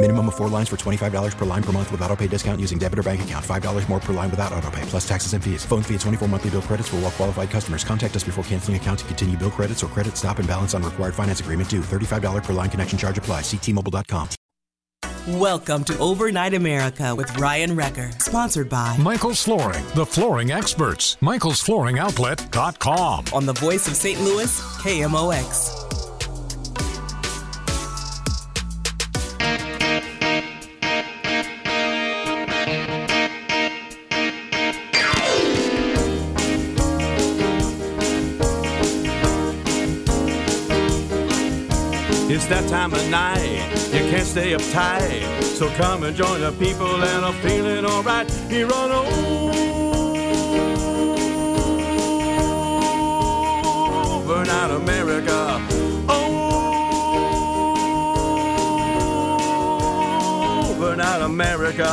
Minimum of four lines for $25 per line per month with auto pay discount using debit or bank account. $5 more per line without auto pay, plus taxes and fees. Phone fee at 24 monthly bill credits for all well qualified customers. Contact us before canceling account to continue bill credits or credit stop and balance on required finance agreement due. $35 per line connection charge apply. Ctmobile.com. Welcome to Overnight America with Ryan Wrecker, sponsored by Michael's Flooring, the flooring experts. Michael'sFlooringOutlet.com. on the voice of St. Louis, KMOX. That time of night, you can't stay uptight. So come and join the people and I'm feeling alright. Here on Overnight America. Overnight America.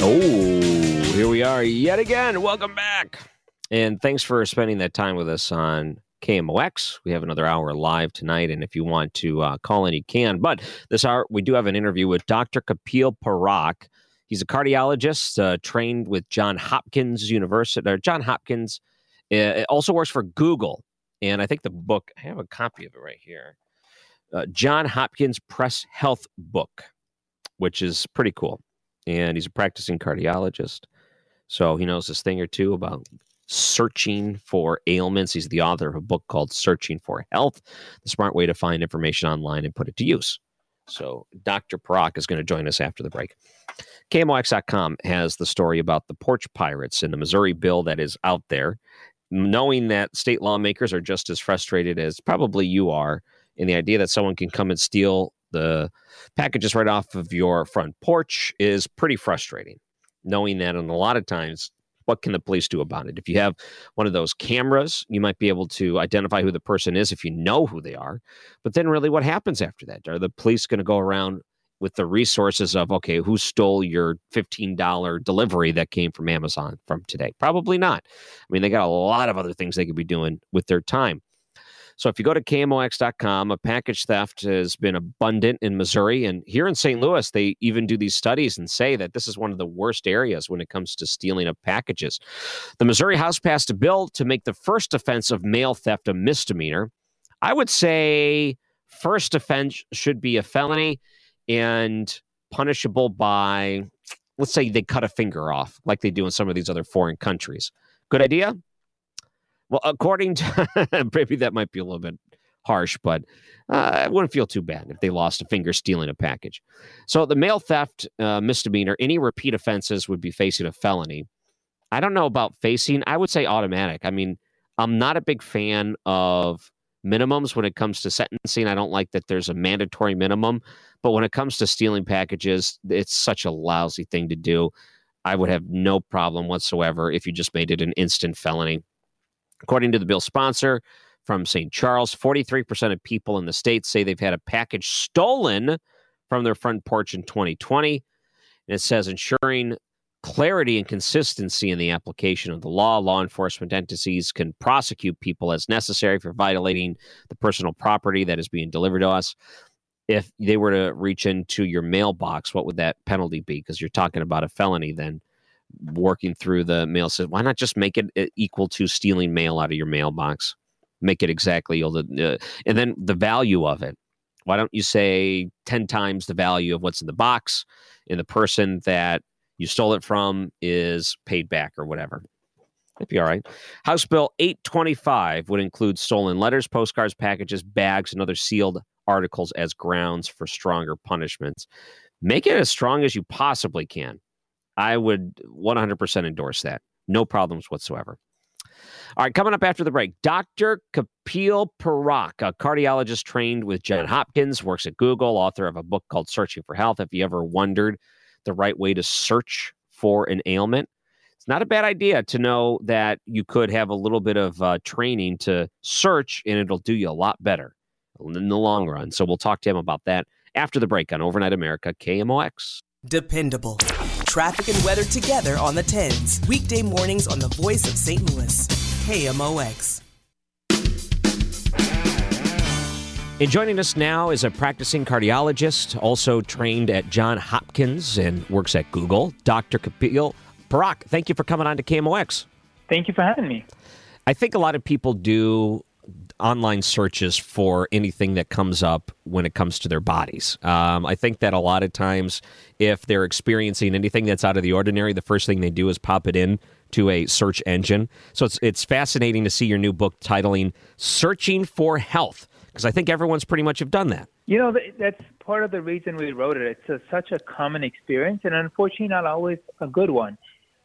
Oh, here we are yet again. Welcome back. And thanks for spending that time with us on KMOX. We have another hour live tonight. And if you want to uh, call in, you can. But this hour, we do have an interview with Dr. Kapil Parakh. He's a cardiologist uh, trained with John Hopkins University, or John Hopkins. Uh, also works for Google. And I think the book, I have a copy of it right here. Uh, John Hopkins Press Health Book, which is pretty cool. And he's a practicing cardiologist. So he knows this thing or two about searching for ailments. He's the author of a book called Searching for Health, the smart way to find information online and put it to use. So Dr. Parakh is going to join us after the break. KMOX.com has the story about the porch pirates and the Missouri bill that is out there, knowing that state lawmakers are just as frustrated as probably you are in the idea that someone can come and steal the packages right off of your front porch is pretty frustrating. Knowing that, and a lot of times, what can the police do about it? If you have one of those cameras, you might be able to identify who the person is if you know who they are. But then, really, what happens after that? Are the police going to go around with the resources of, okay, who stole your $15 delivery that came from Amazon from today? Probably not. I mean, they got a lot of other things they could be doing with their time. So if you go to KMOX.com, a package theft has been abundant in Missouri. And here in St. Louis, they even do these studies and say that this is one of the worst areas when it comes to stealing of packages. The Missouri House passed a bill to make the first offense of mail theft a misdemeanor. I would say first offense should be a felony and punishable by, let's say, they cut a finger off, like they do in some of these other foreign countries. Good idea? Well, according to maybe that might be a little bit harsh, but uh, I wouldn't feel too bad if they lost a finger stealing a package. So the mail theft uh, misdemeanor, any repeat offenses would be facing a felony. I don't know about facing. I would say automatic. I mean, I'm not a big fan of minimums when it comes to sentencing. I don't like that there's a mandatory minimum, but when it comes to stealing packages, it's such a lousy thing to do. I would have no problem whatsoever if you just made it an instant felony. According to the bill sponsor from St. Charles, 43% of people in the state say they've had a package stolen from their front porch in 2020. And it says ensuring clarity and consistency in the application of the law. Law enforcement entities can prosecute people as necessary for violating the personal property that is being delivered to us. If they were to reach into your mailbox, what would that penalty be? Because you're talking about a felony then working through the mail system. Why not just make it uh, equal to stealing mail out of your mailbox? Make it exactly, uh, and then the value of it. Why don't you say 10 times the value of what's in the box and the person that you stole it from is paid back or whatever? It'd be all right. House Bill 825 would include stolen letters, postcards, packages, bags, and other sealed articles as grounds for stronger punishments. Make it as strong as you possibly can. I would 100% endorse that. No problems whatsoever. All right, coming up after the break, Dr. Kapil Parakh, a cardiologist trained with John Hopkins, works at Google, author of a book called Searching for Health. Have you ever wondered the right way to search for an ailment? It's not a bad idea to know that you could have a little bit of uh, training to search and it'll do you a lot better in the long run. So we'll talk to him about that after the break on Overnight America KMOX. Dependable. Traffic and weather together on the 10s. Weekday mornings on the voice of St. Louis. KMOX. And joining us now is a practicing cardiologist, also trained at John Hopkins and works at Google, Dr. Kapil Parakh. Thank you for coming on to KMOX. Thank you for having me. I think a lot of people do online searches for anything that comes up when it comes to their bodies. Um, I think that a lot of times, if they're experiencing anything that's out of the ordinary, the first thing they do is pop it in to a search engine. So it's it's fascinating to see your new book titling "Searching for Health" because I think everyone's pretty much have done that. You know, that's part of the reason we wrote it. It's a, such a common experience, and unfortunately, not always a good one.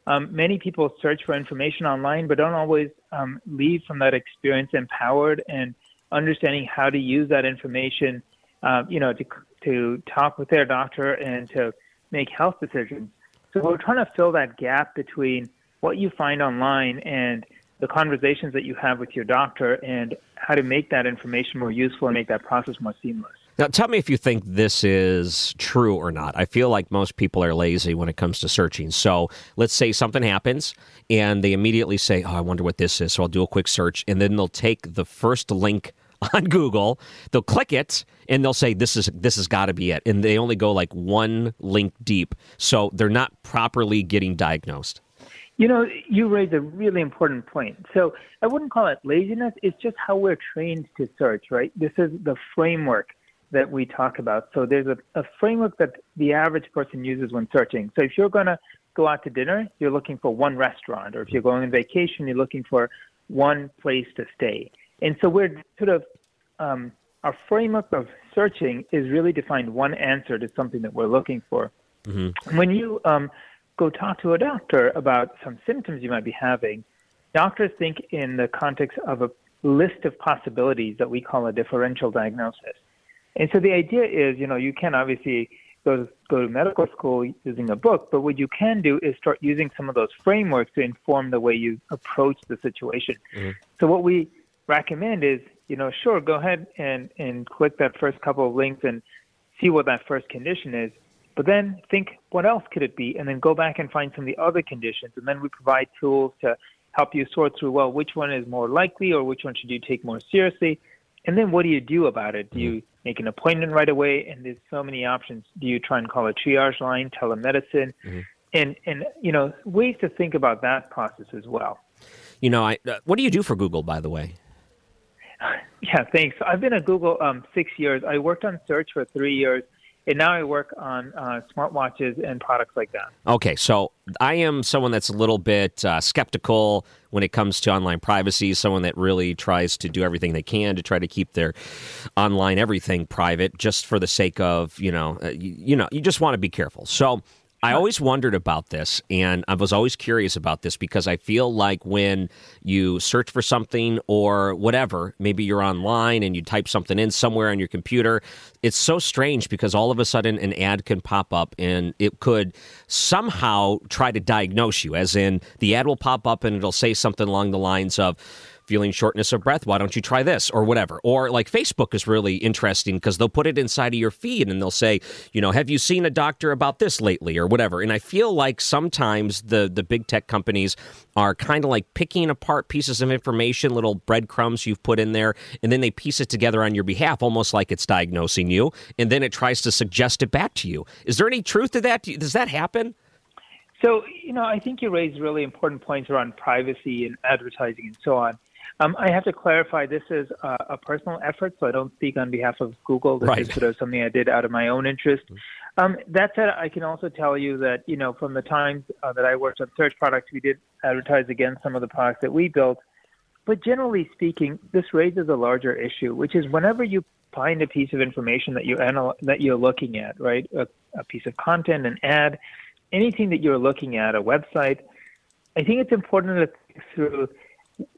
Um, many people search for information online, but don't always um, leave from that experience empowered and understanding how to use that information, uh, you know, to to talk with their doctor and to make health decisions. So we're trying to fill that gap between what you find online and the conversations that you have with your doctor and how to make that information more useful and make that process more seamless. Now, tell me if you think this is true or not. I feel like most people are lazy when it comes to searching. So let's say something happens and they immediately say, Oh, I wonder what this is. So I'll do a quick search. And then they'll take the first link on Google, they'll click it, and they'll say, This is this has got to be it. And they only go like one link deep. So they're not properly getting diagnosed. You know, you raise a really important point. So I wouldn't call it laziness. It's just how we're trained to search, right? This is the framework that we talk about. So there's a, a framework that the average person uses when searching. So if you're going to go out to dinner, you're looking for one restaurant, or if you're going on vacation, you're looking for one place to stay. And so we're sort of um, our framework of searching is really to find one answer to something that we're looking for. Mm-hmm. When you um, go talk to a doctor about some symptoms you might be having, doctors think in the context of a list of possibilities that we call a differential diagnosis. And so the idea is, you know, you can obviously go to, go to medical school using a book, but what you can do is start using some of those frameworks to inform the way you approach the situation. Mm-hmm. So what we recommend is, you know, sure, go ahead and, and click that first couple of links and see what that first condition is, but then think what else could it be, and then go back and find some of the other conditions, and then we provide tools to help you sort through, well, which one is more likely or which one should you take more seriously? And then what do you do about it? Do you make an appointment right away? And there's so many options. Do you try and call a triage line, telemedicine, mm-hmm. and and you know ways to think about that process as well. You know, I uh, what do you do for Google, by the way? Yeah, thanks. I've been at Google um, six years. I worked on search for three years and now I work on uh, smartwatches and products like that. Okay, so I am someone that's a little bit uh, skeptical when it comes to online privacy. Someone that really tries to do everything they can to try to keep their online everything private, just for the sake of you know, uh, you, you know, you just want to be careful. So I always wondered about this, and I was always curious about this because I feel like when you search for something or whatever, maybe you're online and you type something in somewhere on your computer, it's so strange because all of a sudden an ad can pop up and it could somehow try to diagnose you, as in the ad will pop up and it'll say something along the lines of, feeling shortness of breath, why don't you try this or whatever? Or like Facebook is really interesting because they'll put it inside of your feed and they'll say, you know, have you seen a doctor about this lately or whatever? And I feel like sometimes the the big tech companies are kind of like picking apart pieces of information, little breadcrumbs you've put in there, and then they piece it together on your behalf, almost like it's diagnosing you, and then it tries to suggest it back to you. Is there any truth to that? Does that happen? So, you know, I think you raise really important points around privacy and advertising and so on. Um, I have to clarify this is uh, a personal effort, so I don't speak on behalf of Google. This Right. is sort of something I did out of my own interest. Um, that said, I can also tell you that you know from the times uh, that I worked on search products, we did advertise against some of the products that we built. But generally speaking, this raises a larger issue, which is whenever you find a piece of information that you anal- that you're looking at, right, a, a piece of content, an ad, anything that you're looking at, a website, I think it's important to think through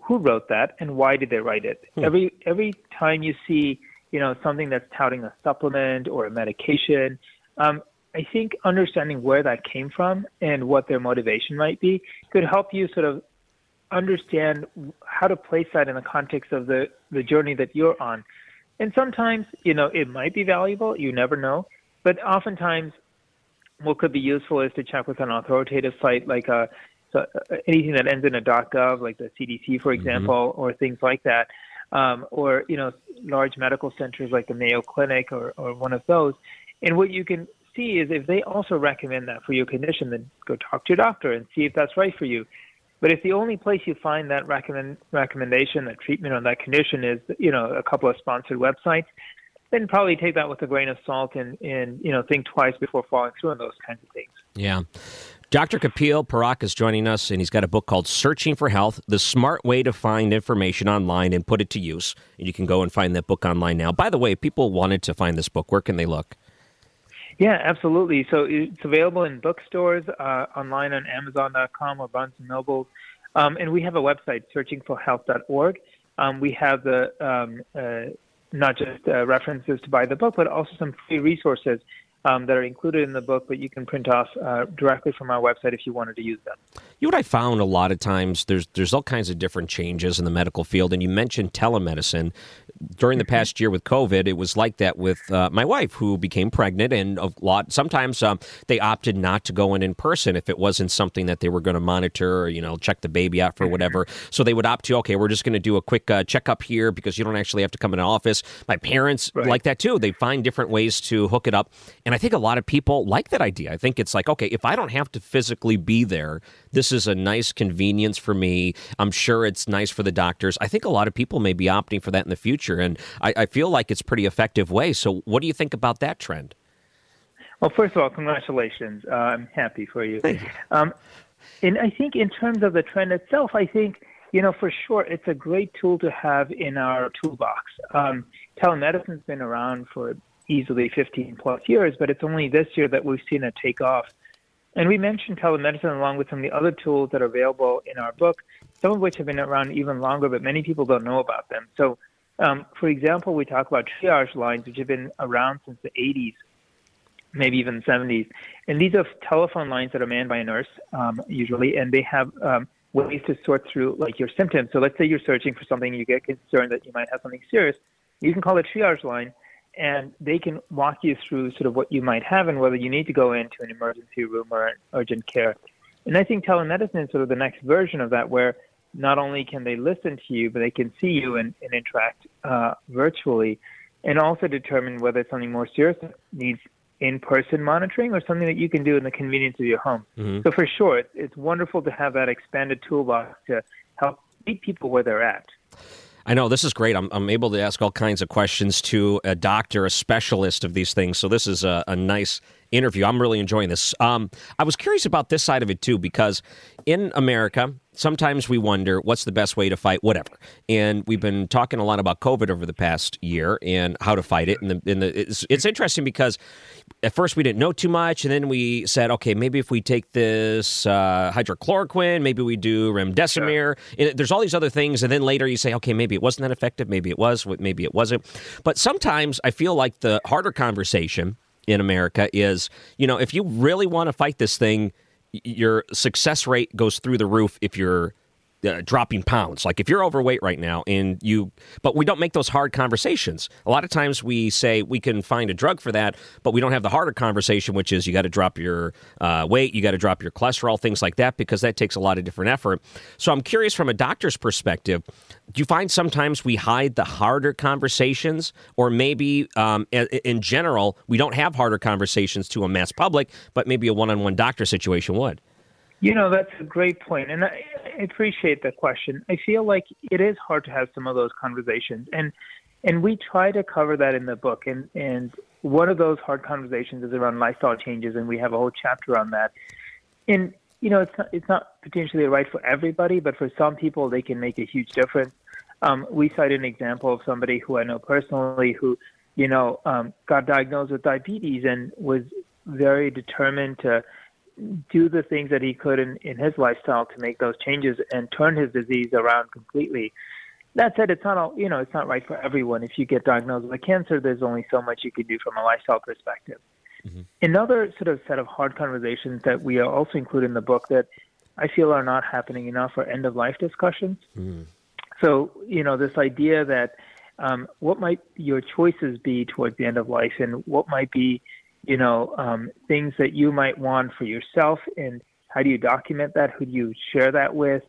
who wrote that and why did they write it. Every every time you see, you know, something that's touting a supplement or a medication, um, I think understanding where that came from and what their motivation might be could help you sort of understand how to place that in the context of the the journey that you're on. And sometimes, you know, it might be valuable. You never know. But oftentimes, what could be useful is to check with an authoritative site like a so uh, anything that ends in a .gov, like the CDC, for example, or things like that, um, or you know, large medical centers like the Mayo Clinic or, or one of those. And what you can see is if they also recommend that for your condition, then go talk to your doctor and see if that's right for you. But if the only place you find that recommend, recommendation, that treatment on that condition is, you know, a couple of sponsored websites, then probably take that with a grain of salt and, and you know, think twice before falling through on those kinds of things. Yeah. Dr. Kapil Parakh is joining us, and he's got a book called Searching for Health The Smart Way to Find Information Online and Put It to Use. And you can go and find that book online now. By the way, people wanted to find this book, where can they look? Yeah, absolutely. So it's available in bookstores, uh, online on Amazon.com or Barnes and Noble, um, and we have a website, searchingforhealth.org. Um, we have the um, uh, not just uh, references to buy the book, but also some free resources um, that are included in the book, but you can print off uh, directly from our website if you wanted to use them. You know what I found a lot of times there's there's all kinds of different changes in the medical field, and you mentioned telemedicine. During the past year with COVID, it was like that with uh, my wife, who became pregnant, and a lot. Sometimes um, they opted not to go in in person if it wasn't something that they were going to monitor, or, you know, check the baby out for whatever. So they would opt to, okay, we're just going to do a quick uh, checkup here because you don't actually have to come in office. My parents Right. like that too. They find different ways to hook it up, and I think a lot of people like that idea. I think it's like, okay, if I don't have to physically be there, this is a nice convenience for me. I'm sure it's nice for the doctors. I think a lot of people may be opting for that in the future, and I, I feel like it's a pretty effective way. So, what do you think about that trend? Well, first of all, congratulations. Uh, I'm happy for you. Um, and I think in terms of the trend itself, I think, you know, for sure, it's a great tool to have in our toolbox. Um, telemedicine's been around for easily 15 plus years, but it's only this year that we've seen it take off. And we mentioned telemedicine along with some of the other tools that are available in our book, some of which have been around even longer, but many people don't know about them. So, um, for example, we talk about triage lines, which have been around since the 80s maybe even the 70s. And these are telephone lines that are manned by a nurse, um, usually, and they have um, ways to sort through like your symptoms. So let's say you're searching for something, you get concerned that you might have something serious. You can call a triage line, and they can walk you through sort of what you might have and whether you need to go into an emergency room or an urgent care. And I think telemedicine is sort of the next version of that, where not only can they listen to you, but they can see you and, and interact uh, virtually, and also determine whether something more serious needs in-person monitoring or something that you can do in the convenience of your home. Mhm. So for sure, it's, it's wonderful to have that expanded toolbox to help meet people where they're at. I know this is great. I'm, I'm able to ask all kinds of questions to a doctor, a specialist of these things. So this is a, a nice interview. I'm really enjoying this. Um, I was curious about this side of it too, because in America, sometimes we wonder what's the best way to fight whatever. And we've been talking a lot about COVID over the past year and how to fight it. And, the, and the, it's, it's interesting because at first we didn't know too much, and then we said, okay, maybe if we take this uh, hydrochloroquine, maybe we do remdesivir. There's all these other things, and then later you say, okay, maybe it wasn't that effective, maybe it was, maybe it wasn't. But sometimes I feel like the harder conversation in America is, you know, if you really want to fight this thing, your success rate goes through the roof if you're uh, dropping pounds. Like if you're overweight right now and you, but we don't make those hard conversations. A lot of times we say we can find a drug for that, but we don't have the harder conversation, which is you got to drop your uh, weight, you got to drop your cholesterol, things like that, because that takes a lot of different effort. So I'm curious from a doctor's perspective, do you find sometimes we hide the harder conversations, or maybe um, in, in general we don't have harder conversations to a mass public, but maybe a one-on-one doctor situation would? You know, that's a great point, and I, I appreciate the question. I feel like it is hard to have some of those conversations, and and we try to cover that in the book. And and one of those hard conversations is around lifestyle changes, and we have a whole chapter on that. And you know, it's not, it's not potentially right for everybody, but for some people, they can make a huge difference. Um, we cite an example of somebody who I know personally who, you know, um, got diagnosed with diabetes and was very determined to do the things that he could in, in his lifestyle to make those changes and turn his disease around completely. That said, it's not all, you know, it's not right for everyone. If you get diagnosed with cancer, there's only so much you can do from a lifestyle perspective. Mm-hmm. Another sort of set of hard conversations that we also include in the book that I feel are not happening enough are end of life discussions. Mm. So, you know, this idea that um, what might your choices be towards the end of life and what might be, you know, um, things that you might want for yourself and how do you document that? Who do you share that with?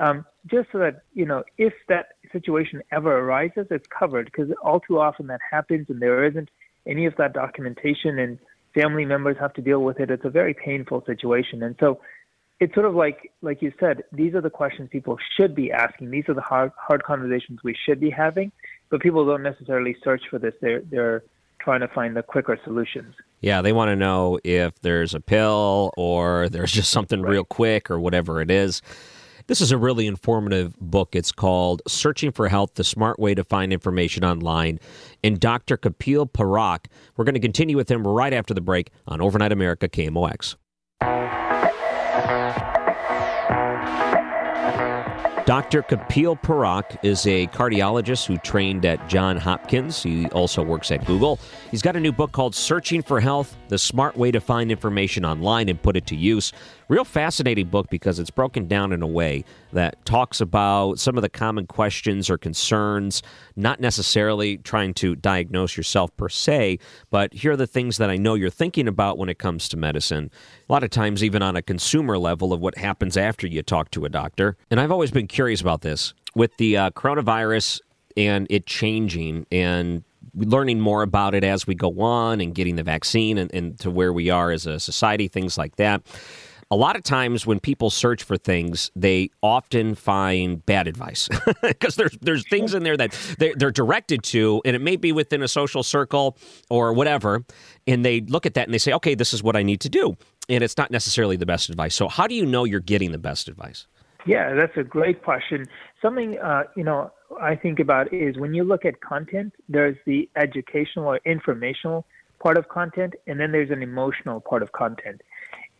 Um, just so that, you know, if that situation ever arises, it's covered because all too often that happens and there isn't any of that documentation and family members have to deal with it. It's a very painful situation. And so it's sort of like like you said these are the questions people should be asking these are the hard hard conversations we should be having but people don't necessarily search for this they're they're trying to find the quicker solutions yeah they want to know if there's a pill or there's just something right. real quick or whatever it is this is a really informative book. It's called Searching for Health The Smart Way to Find Information Online. And Dr. Kapil Parakh, we're going to continue with him right after the break on Overnight America KMOX. Dr. Kapil Parakh is a cardiologist who trained at John Hopkins. He also works at Google. He's got a new book called Searching for Health The Smart Way to Find Information Online and Put It to Use. Real fascinating book because it's broken down in a way that talks about some of the common questions or concerns, not necessarily trying to diagnose yourself per se, but here are the things that I know you're thinking about when it comes to medicine. A lot of times, even on a consumer level, of what happens after you talk to a doctor. And I've always been curious about this with the uh, coronavirus and it changing and learning more about it as we go on and getting the vaccine and, and to where we are as a society, things like that a lot of times when people search for things, they often find bad advice because there's there's things in there that they're, they're, directed to, and it may be within a social circle or whatever, and they look at that and they say, okay, this is what I need to do, and it's not necessarily the best advice. So how do you know you're getting the best advice? Yeah, that's a great question. Something uh, you know I think about is when you look at content, there's the educational or informational part of content, and then there's an emotional part of content.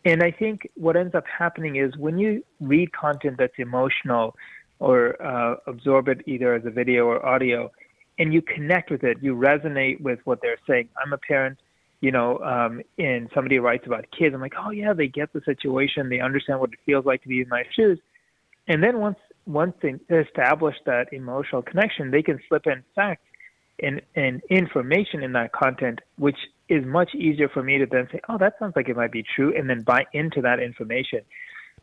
And I think what ends up happening is when you read content that's emotional or uh, absorb it either as a video or audio, and you connect with it, you resonate with what they're saying. I'm a parent, you know, um, and somebody writes about kids. I'm like, oh yeah, they get the situation, they understand what it feels like to be in my shoes. And then once once they establish that emotional connection, they can slip in facts and, and information in that content, which is much easier for me to then say, oh, that sounds like it might be true, and then buy into that information.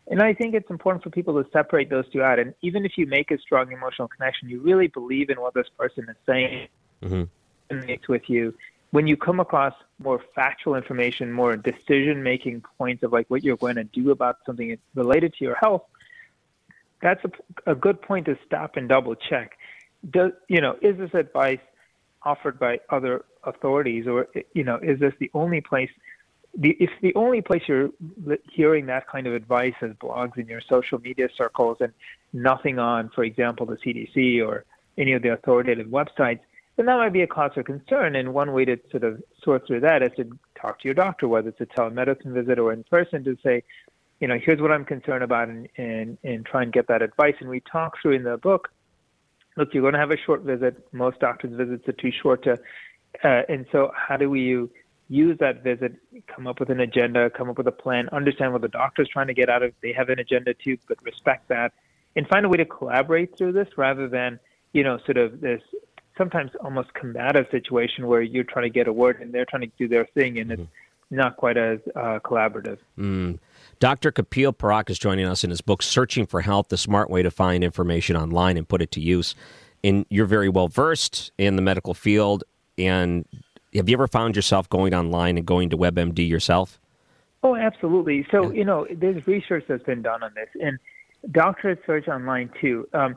And I think it's important for people to separate those two out. And even if you make a strong emotional connection, you really believe in what this person is saying, mm-hmm. and with you. When you come across more factual information, more decision-making points of like what you're going to do about something related to your health, that's a, a good point to stop and double check. Does you know is this advice offered by other authorities, or you know, is this the only place? The, if the only place you're hearing that kind of advice is blogs in your social media circles and nothing on, for example, the CDC or any of the authoritative websites, then that might be a cause for concern. And one way to sort of sort through that is to talk to your doctor, whether it's a telemedicine visit or in person, to say, you know, here's what I'm concerned about, and and, and try and get that advice. And we talk through in the book. Look, you're going to have a short visit. Most doctors' visits are too short to uh, and so, how do we use that visit, come up with an agenda, come up with a plan, understand what the doctor's trying to get out of? They have an agenda too, but respect that, and find a way to collaborate through this rather than, you know, sort of this sometimes almost combative situation where you're trying to get a word and they're trying to do their thing, and it's mm-hmm. not quite as uh, collaborative. Mm. Dr. Kapil Parakh is joining us in his book, Searching for Health The Smart Way to Find Information Online and Put It to Use. And you're very well versed in the medical field. And have you ever found yourself going online and going to WebMD yourself? Oh, absolutely. So, you know, there's research that's been done on this, and doctors search online too. Um,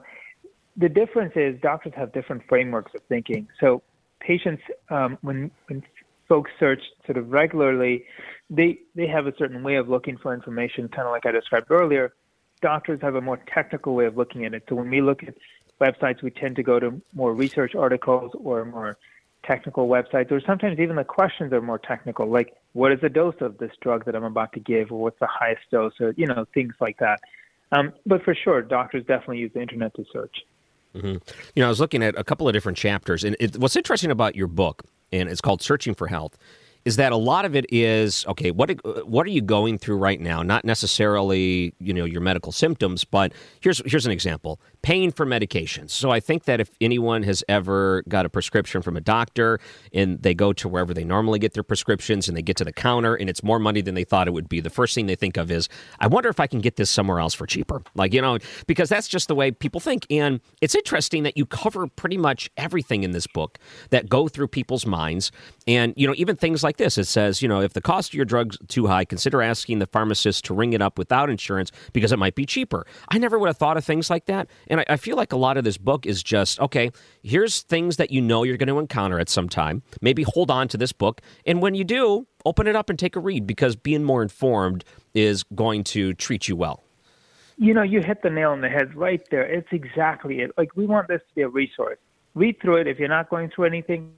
the difference is doctors have different frameworks of thinking. So, patients, um, when when folks search sort of regularly, they they have a certain way of looking for information, kind of like I described earlier. Doctors have a more technical way of looking at it. So when we look at websites, we tend to go to more research articles or more technical websites, or sometimes even the questions are more technical, like what is the dose of this drug that I'm about to give, or what's the highest dose, or you know things like that. Um, but for sure, doctors definitely use the internet to search. Mm-hmm. You know, I was looking at a couple of different chapters, and it, what's interesting about your book, and it's called "Searching for Health," is that a lot of it is okay. What what are you going through right now? Not necessarily you know your medical symptoms, but here's here's an example: paying for medications. So I think that if anyone has ever got a prescription from a doctor and they go to wherever they normally get their prescriptions and they get to the counter and it's more money than they thought it would be, the first thing they think of is, I wonder if I can get this somewhere else for cheaper. Like, you know, because that's just the way people think. And it's interesting that you cover pretty much everything in this book that go through people's minds. And, you know, even things like this, it says, you know, if the cost of your drug's too high, consider asking the pharmacist to ring it up without insurance because it might be cheaper. I never would have thought of things like that. And I, I, feel like a lot of this book is just okay, here's things that you know you're going to encounter at some time. Maybe hold on to this book. And when you do, open it up and take a read because being more informed is going to treat you well. You know, you hit the nail on the head right there. It's exactly it. Like, we want this to be a resource. Read through it. If you're not going through anything,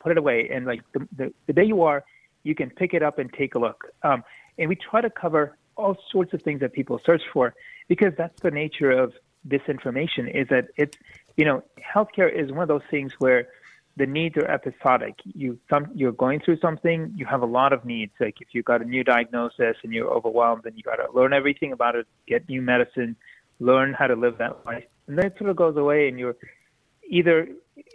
put it away. And, like, the, the, the day you are, you can pick it up and take a look. Um, and we try to cover all sorts of things that people search for because that's the nature of this information is that it's you know healthcare is one of those things where the needs are episodic. You some you're going through something, you have a lot of needs. Like if you got a new diagnosis and you're overwhelmed, then you got to learn everything about it, get new medicine, learn how to live that life, and then it sort of goes away, and you're either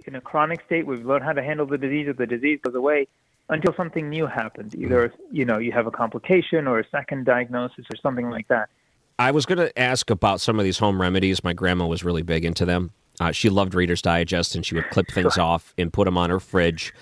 in a chronic state we've learned how to handle the disease, or the disease goes away until something new happens. Either you know you have a complication or a second diagnosis or something like that. I was going to ask about some of these home remedies. My grandma was really big into them. Uh, she loved Reader's Digest, and she would clip things off and put them on her fridge.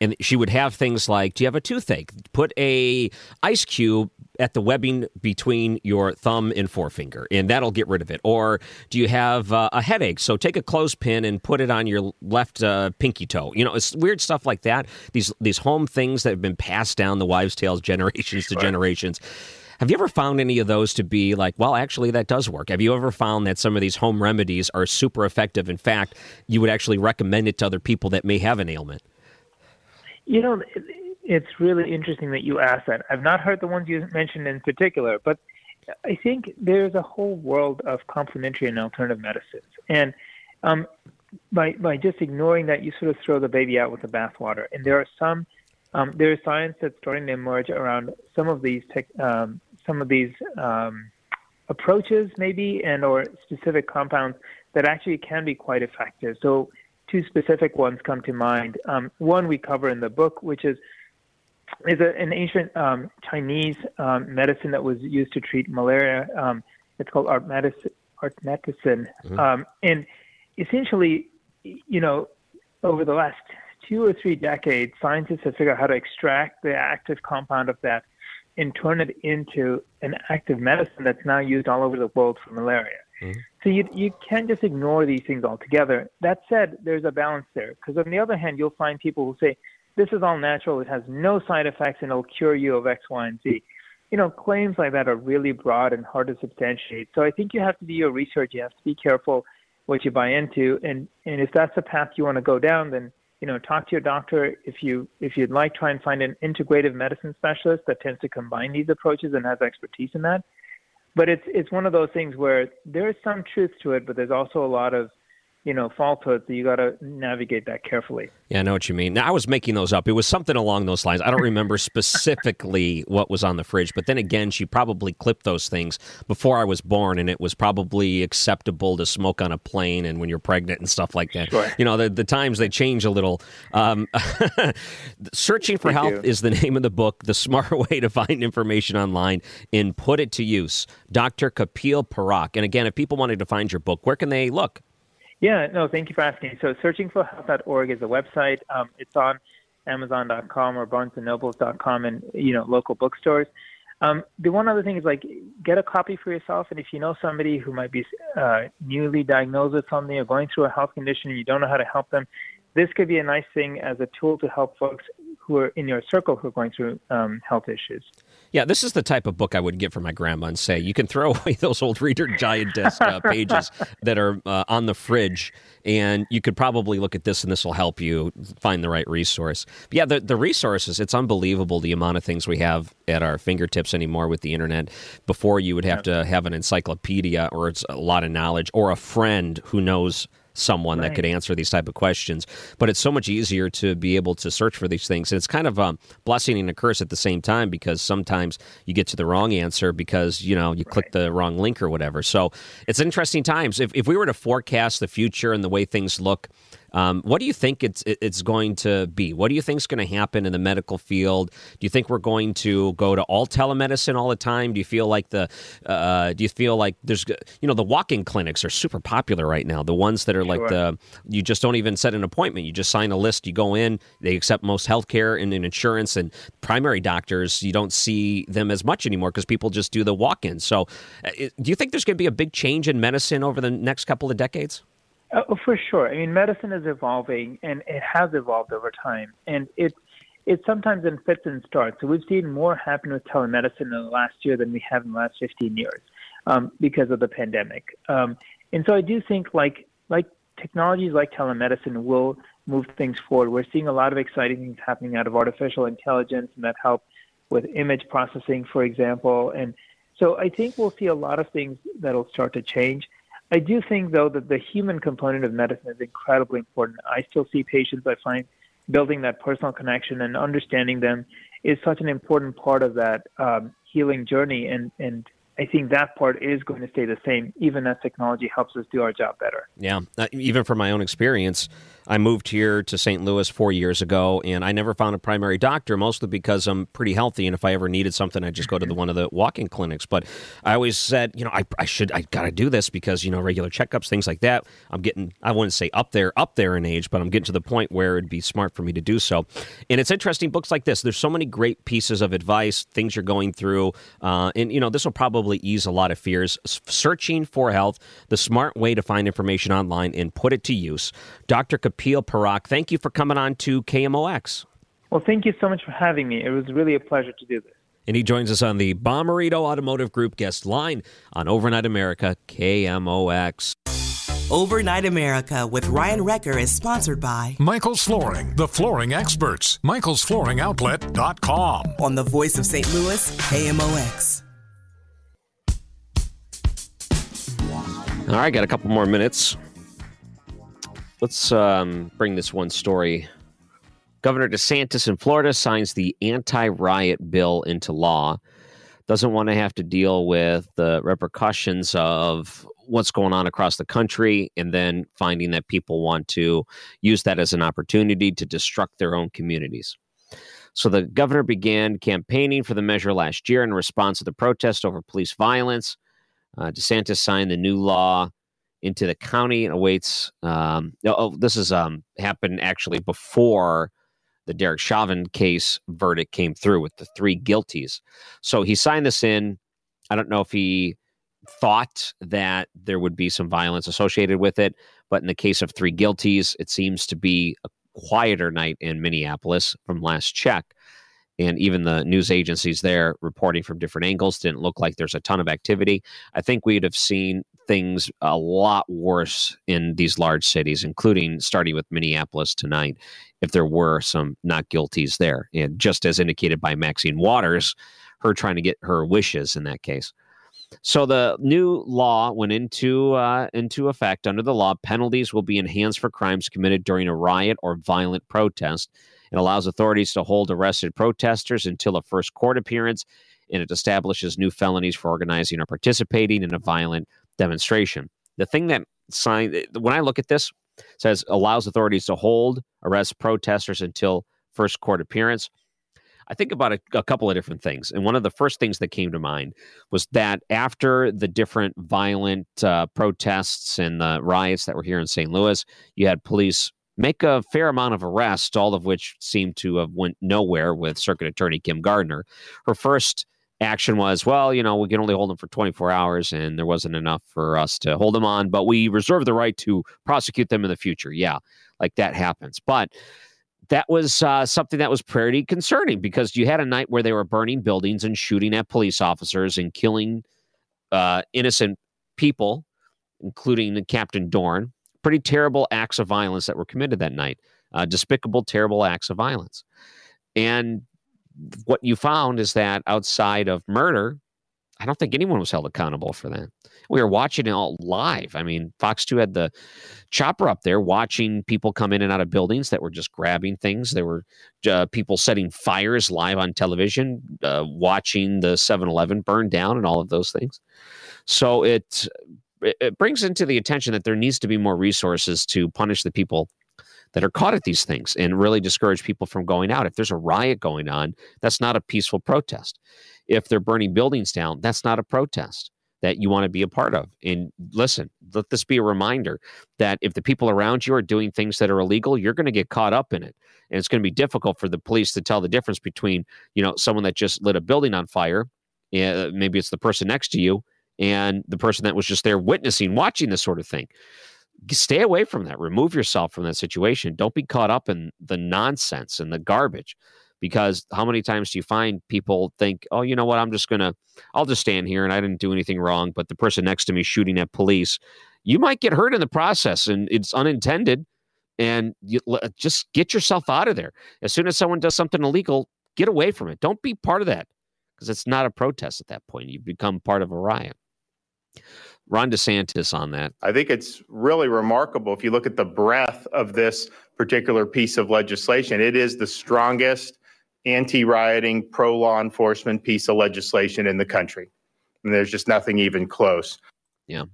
And she would have things like, "Do you have a toothache? Put a ice cube at the webbing between your thumb and forefinger, and that'll get rid of it." Or, "Do you have uh, a headache? So take a clothespin and put it on your left uh, pinky toe." You know, it's weird stuff like that. These these home things that have been passed down the wives' tales generations to generations. Have you ever found any of those to be like, well, actually, that does work? Have you ever found that some of these home remedies are super effective? In fact, you would actually recommend it to other people that may have an ailment? You know, it's really interesting that you asked that. I've not heard the ones you mentioned in particular, but I think there's a whole world of complementary and alternative medicines. And um, by, by just ignoring that, you sort of throw the baby out with the bathwater. And there are some um, there is science that's starting to emerge around some of these tech, um, some of these um, approaches maybe and or specific compounds that actually can be quite effective. So two specific ones come to mind. Um, one we cover in the book, which is is a, an ancient um, Chinese um, medicine that was used to treat malaria. Um, it's called artemisinin. artemisinin. Mm-hmm. Um, and essentially, you know, over the last two or three decades, scientists have figured out how to extract the active compound of that and turn it into an active medicine that's now used all over the world for malaria. Mm-hmm. So you you can't just ignore these things altogether. That said, there's a balance there because on the other hand, you'll find people who say this is all natural, it has no side effects, and it'll cure you of X, Y, and Z. You know, claims like that are really broad and hard to substantiate. So I think you have to do your research. You have to be careful what you buy into, and and if that's the path you want to go down, then you know, talk to your doctor if you if you'd like. Try and find an integrative medicine specialist that tends to combine these approaches and has expertise in that. But it's it's one of those things where there is some truth to it, but there's also a lot of you know falsehoods. So you got to navigate that carefully. Yeah, I know what you mean. Now, I was making those up. It was something along those lines. I don't remember specifically what was on the fridge, but then again, she probably clipped those things before I was born, and it was probably acceptable to smoke on a plane and when you're pregnant and stuff like that. Sure. You know, the, the times they change a little. Um, Searching for Thank Health you. is the name of the book, the smart way to find information online and put it to use. Dr. Kapil Parakh. And again, if people wanted to find your book, where can they look? Yeah, no, thank you for asking. So searchingforhealth.org is a website. Um, it's on Amazon.com or BarnesandNobles.com and you know local bookstores. Um, the one other thing is like get a copy for yourself, and if you know somebody who might be uh, newly diagnosed with something or going through a health condition and you don't know how to help them, this could be a nice thing as a tool to help folks who are in your circle who are going through um, health issues. Yeah, this is the type of book I would get for my grandma and say, you can throw away those old Reader Digest uh, pages that are uh, on the fridge, and you could probably look at this, and this will help you find the right resource. But yeah, the, the resources, it's unbelievable the amount of things we have at our fingertips anymore with the internet. Before, you would have to have an encyclopedia or it's a lot of knowledge or a friend who knows – someone right. that could answer these type of questions. But it's so much easier to be able to search for these things, and it's kind of a blessing and a curse at the same time because sometimes you get to the wrong answer because you know you right. click the wrong link or whatever. So it's interesting times. If if we were to forecast the future and the way things look um, what do you think it's it's going to be? What do you think is going to happen in the medical field? Do you think we're going to go to all telemedicine all the time? Do you feel like the uh, do you feel like there's you know the walk-in clinics are super popular right now? The ones that are sure. like the you just don't even set an appointment. You just sign a list. You go in. They accept most healthcare and, and insurance and primary doctors. You don't see them as much anymore because people just do the walk-in. So, uh, do you think there's going to be a big change in medicine over the next couple of decades? Oh, for sure. I mean, medicine is evolving, and it has evolved over time, and it it sometimes in fits and starts. So we've seen more happen with telemedicine in the last year than we have in the last 15 years um, because of the pandemic. Um, and so I do think like like technologies like telemedicine will move things forward. We're seeing a lot of exciting things happening out of artificial intelligence and that help with image processing, for example. And so I think we'll see a lot of things that'll start to change. I do think, though, that the human component of medicine is incredibly important. I still see patients, I find building that personal connection and understanding them is such an important part of that um, healing journey. And, and I think that part is going to stay the same, even as technology helps us do our job better. Yeah, uh, even from my own experience, I moved here to St. Louis four years ago, and I never found a primary doctor, mostly because I'm pretty healthy, and if I ever needed something, I'd just go to the, one of the walk-in clinics. But I always said, you know, I, I should, I got to do this because you know, regular checkups, things like that. I'm getting, I wouldn't say up there, up there in age, but I'm getting to the point where it'd be smart for me to do so. And it's interesting, books like this. There's so many great pieces of advice, things you're going through, uh, and you know, this will probably ease a lot of fears. Searching for health, the smart way to find information online and put it to use. Dr. Kapil Parakh, thank you for coming on to KMOX. Well, thank you so much for having me. It was really a pleasure to do this. And he joins us on the Bommarito Automotive Group guest line on Overnight America, KMOX. Overnight America with Ryan Wrecker is sponsored by Michael's Flooring, the flooring experts. Michael's Flooring Michael'sFlooringOutlet.com. On the voice of St. Louis, KMOX. All right, got a couple more minutes. Let's um, bring this one story. Governor DeSantis in Florida signs the anti riot bill into law. Doesn't want to have to deal with the repercussions of what's going on across the country and then finding that people want to use that as an opportunity to destruct their own communities. So the governor began campaigning for the measure last year in response to the protest over police violence. Uh, DeSantis signed the new law into the county and awaits. Um, oh, this has um, happened actually before the Derek Chauvin case verdict came through with the three guilties. So he signed this in. I don't know if he thought that there would be some violence associated with it, but in the case of three guilties, it seems to be a quieter night in Minneapolis from last check. And even the news agencies there reporting from different angles didn't look like there's a ton of activity. I think we'd have seen things a lot worse in these large cities, including starting with Minneapolis tonight, if there were some not guilties there. And just as indicated by Maxine Waters, her trying to get her wishes in that case. So the new law went into uh, into effect. Under the law, penalties will be enhanced for crimes committed during a riot or violent protest. It allows authorities to hold arrested protesters until a first court appearance, and it establishes new felonies for organizing or participating in a violent demonstration. The thing that sign when I look at this says allows authorities to hold, arrest protesters until first court appearance. I think about a, a, couple of different things. And one of the first things that came to mind was that after the different violent uh, protests and the riots that were here in St. Louis, you had police make a fair amount of arrests, all of which seemed to have went nowhere with Circuit Attorney Kim Gardner. Her first action was, well, you know, we can only hold them for 24 hours and there wasn't enough for us to hold them on, but we reserve the right to prosecute them in the future. Yeah, like that happens. But that was uh, something that was pretty concerning because you had a night where they were burning buildings and shooting at police officers and killing uh, innocent people, including Captain Dorn. Pretty terrible acts of violence that were committed that night. Uh, despicable, terrible acts of violence. And what you found is that outside of murder, I don't think anyone was held accountable for that. We were watching it all live. I mean, Fox 2 had the chopper up there watching people come in and out of buildings that were just grabbing things. There were uh, people setting fires live on television, uh, watching the 7 Eleven burn down and all of those things. So it, it brings into the attention that there needs to be more resources to punish the people that are caught at these things and really discourage people from going out. If there's a riot going on, that's not a peaceful protest. If they're burning buildings down, that's not a protest that you want to be a part of. And listen, let this be a reminder that if the people around you are doing things that are illegal, you're going to get caught up in it. And it's going to be difficult for the police to tell the difference between, you know, someone that just lit a building on fire, uh, maybe it's the person next to you, and the person that was just there witnessing, watching this sort of thing stay away from that. Remove yourself from that situation. Don't be caught up in the nonsense and the garbage. Because how many times do you find people think, oh, you know what, I'm just going to, I'll just stand here and I didn't do anything wrong, but the person next to me shooting at police, you might get hurt in the process and it's unintended. And you, uh, just get yourself out of there. As soon as someone does something illegal, get away from it. Don't be part of that because it's not a protest at that point. You've become part of a riot. Ron DeSantis on that. I think it's really remarkable if you look at the breadth of this particular piece of legislation. It is the strongest anti rioting, pro law enforcement piece of legislation in the country. And there's just nothing even close. Yeah,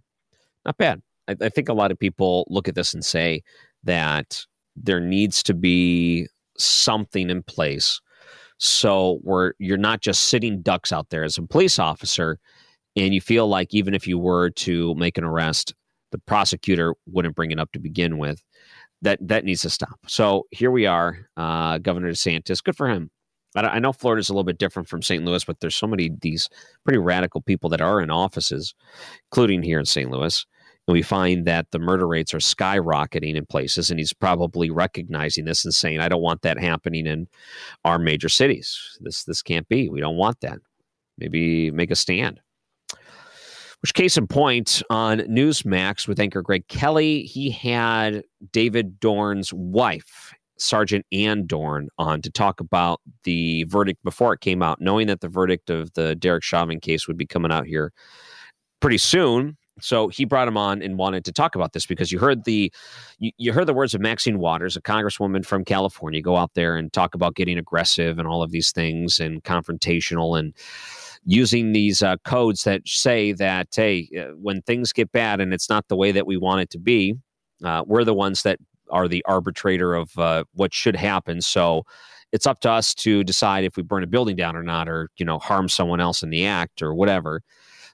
not bad. I, I think a lot of people look at this and say that there needs to be something in place so where you're not just sitting ducks out there as a police officer and you feel like even if you were to make an arrest, the prosecutor wouldn't bring it up to begin with. That that needs to stop. So here we are, uh, Governor DeSantis. Good for him. I, I know Florida's a little bit different from St. Louis, but there's so many these pretty radical people that are in offices, including here in St. Louis. And we find that the murder rates are skyrocketing in places, and he's probably recognizing this and saying, "I don't want that happening in our major cities. This this can't be. We don't want that. Maybe make a stand." Which case in point on Newsmax with anchor Greg Kelly, he had David Dorn's wife, Sergeant Ann Dorn, on to talk about the verdict before it came out, knowing that the verdict of the Derek Chauvin case would be coming out here pretty soon. So he brought him on and wanted to talk about this because you heard the you, you, heard the words of Maxine Waters, a congresswoman from California, go out there and talk about getting aggressive and all of these things and confrontational and using these uh, codes that say that hey uh, when things get bad and it's not the way that we want it to be uh, we're the ones that are the arbitrator of uh, what should happen. So it's up to us to decide if we burn a building down or not or you know harm someone else in the act or whatever.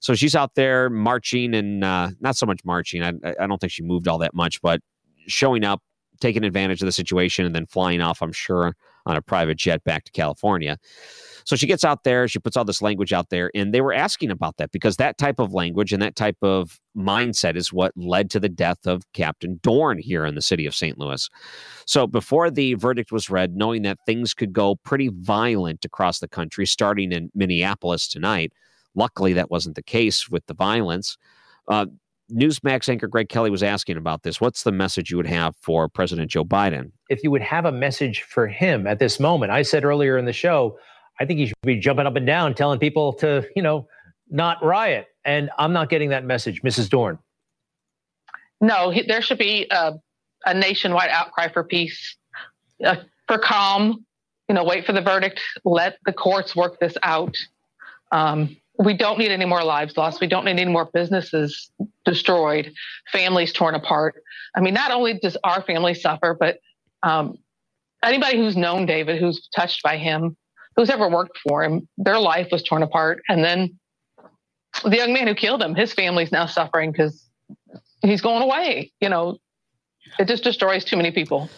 So she's out there marching and uh, not so much marching. I, I don't think she moved all that much but showing up taking advantage of the situation and then flying off i'm sure on a private jet back to california so she gets out there, she puts all this language out there, and they were asking about that because that type of language and that type of mindset is what led to the death of Captain Dorn here in the city of St. Louis. So before the verdict was read, knowing that things could go pretty violent across the country, starting in Minneapolis tonight, luckily that wasn't the case with the violence. Uh, Newsmax anchor Greg Kelly was asking about this. What's the message you would have for President Joe Biden? If you would have a message for him at this moment, I said earlier in the show, I think he should be jumping up and down telling people to, you know, not riot. And I'm not getting that message, Mrs. Dorn. No, he, there should be a, a, nationwide outcry for peace, uh, for calm. You know, wait for the verdict. Let the courts work this out. Um, we don't need any more lives lost. We don't need any more businesses destroyed, families torn apart. I mean, not only does our family suffer, but um, anybody who's known David, who's touched by him, who's ever worked for him, their life was torn apart. And then the young man who killed him, his family's now suffering because he's going away. You know, it just destroys too many people.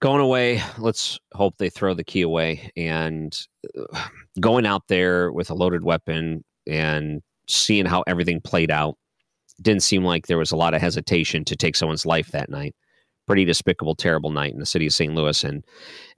going away. Let's hope they throw the key away. And uh, going out there with a loaded weapon and seeing how everything played out, didn't seem like there was a lot of hesitation to take someone's life that night pretty despicable, terrible night in the city of St. Louis. And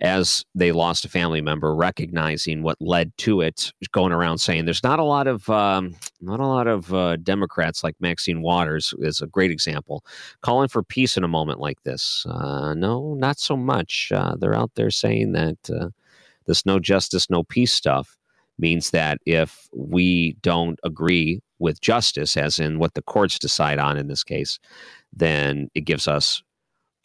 as they lost a family member, recognizing what led to it, going around saying there's not a lot of um, not a lot of uh, Democrats like Maxine Waters is a great example, calling for peace in a moment like this. Uh, no, not so much. Uh, they're out there saying that uh, this no justice, no peace stuff means that if we don't agree with justice, as in what the courts decide on in this case, then it gives us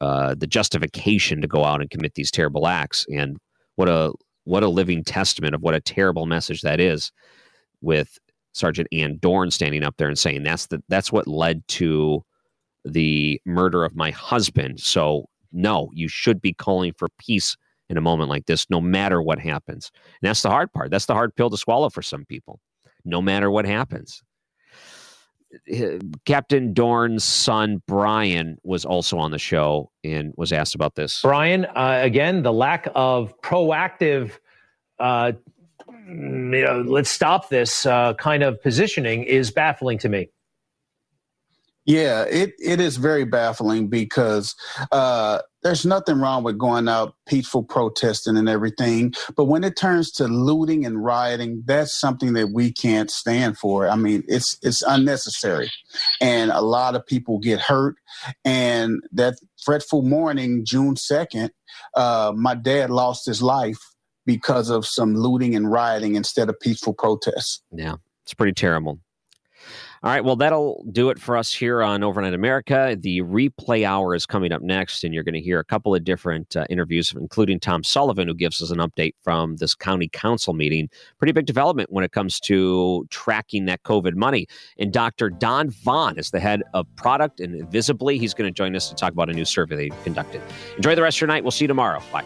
uh, the justification to go out and commit these terrible acts. And what a what a living testament of what a terrible message that is, with Sergeant Ann Dorn standing up there and saying that's the that's what led to the murder of my husband. So no, you should be calling for peace in a moment like this, no matter what happens. And that's the hard part. That's the hard pill to swallow for some people. No matter what happens. Captain Dorn's son Brian was also on the show and was asked about this. Brian, uh, again, the lack of proactive, uh, you know, let's stop this uh, kind of positioning is baffling to me. Yeah, it, it is very baffling because uh, there's nothing wrong with going out peaceful protesting and everything. But when it turns to looting and rioting, that's something that we can't stand for. I mean, it's it's unnecessary. And a lot of people get hurt. And that fretful morning, June 2nd, uh, my dad lost his life because of some looting and rioting instead of peaceful protests. Yeah, it's pretty terrible. All right, well, that'll do it for us here on Overnight America. The replay hour is coming up next, and you're going to hear a couple of different uh, interviews, including Tom Sullivan, who gives us an update from this county council meeting. Pretty big development when it comes to tracking that COVID money. And Dr. Don Vaughn is the head of product, and visibly, he's going to join us to talk about a new survey they conducted. Enjoy the rest of your night. We'll see you tomorrow. Bye.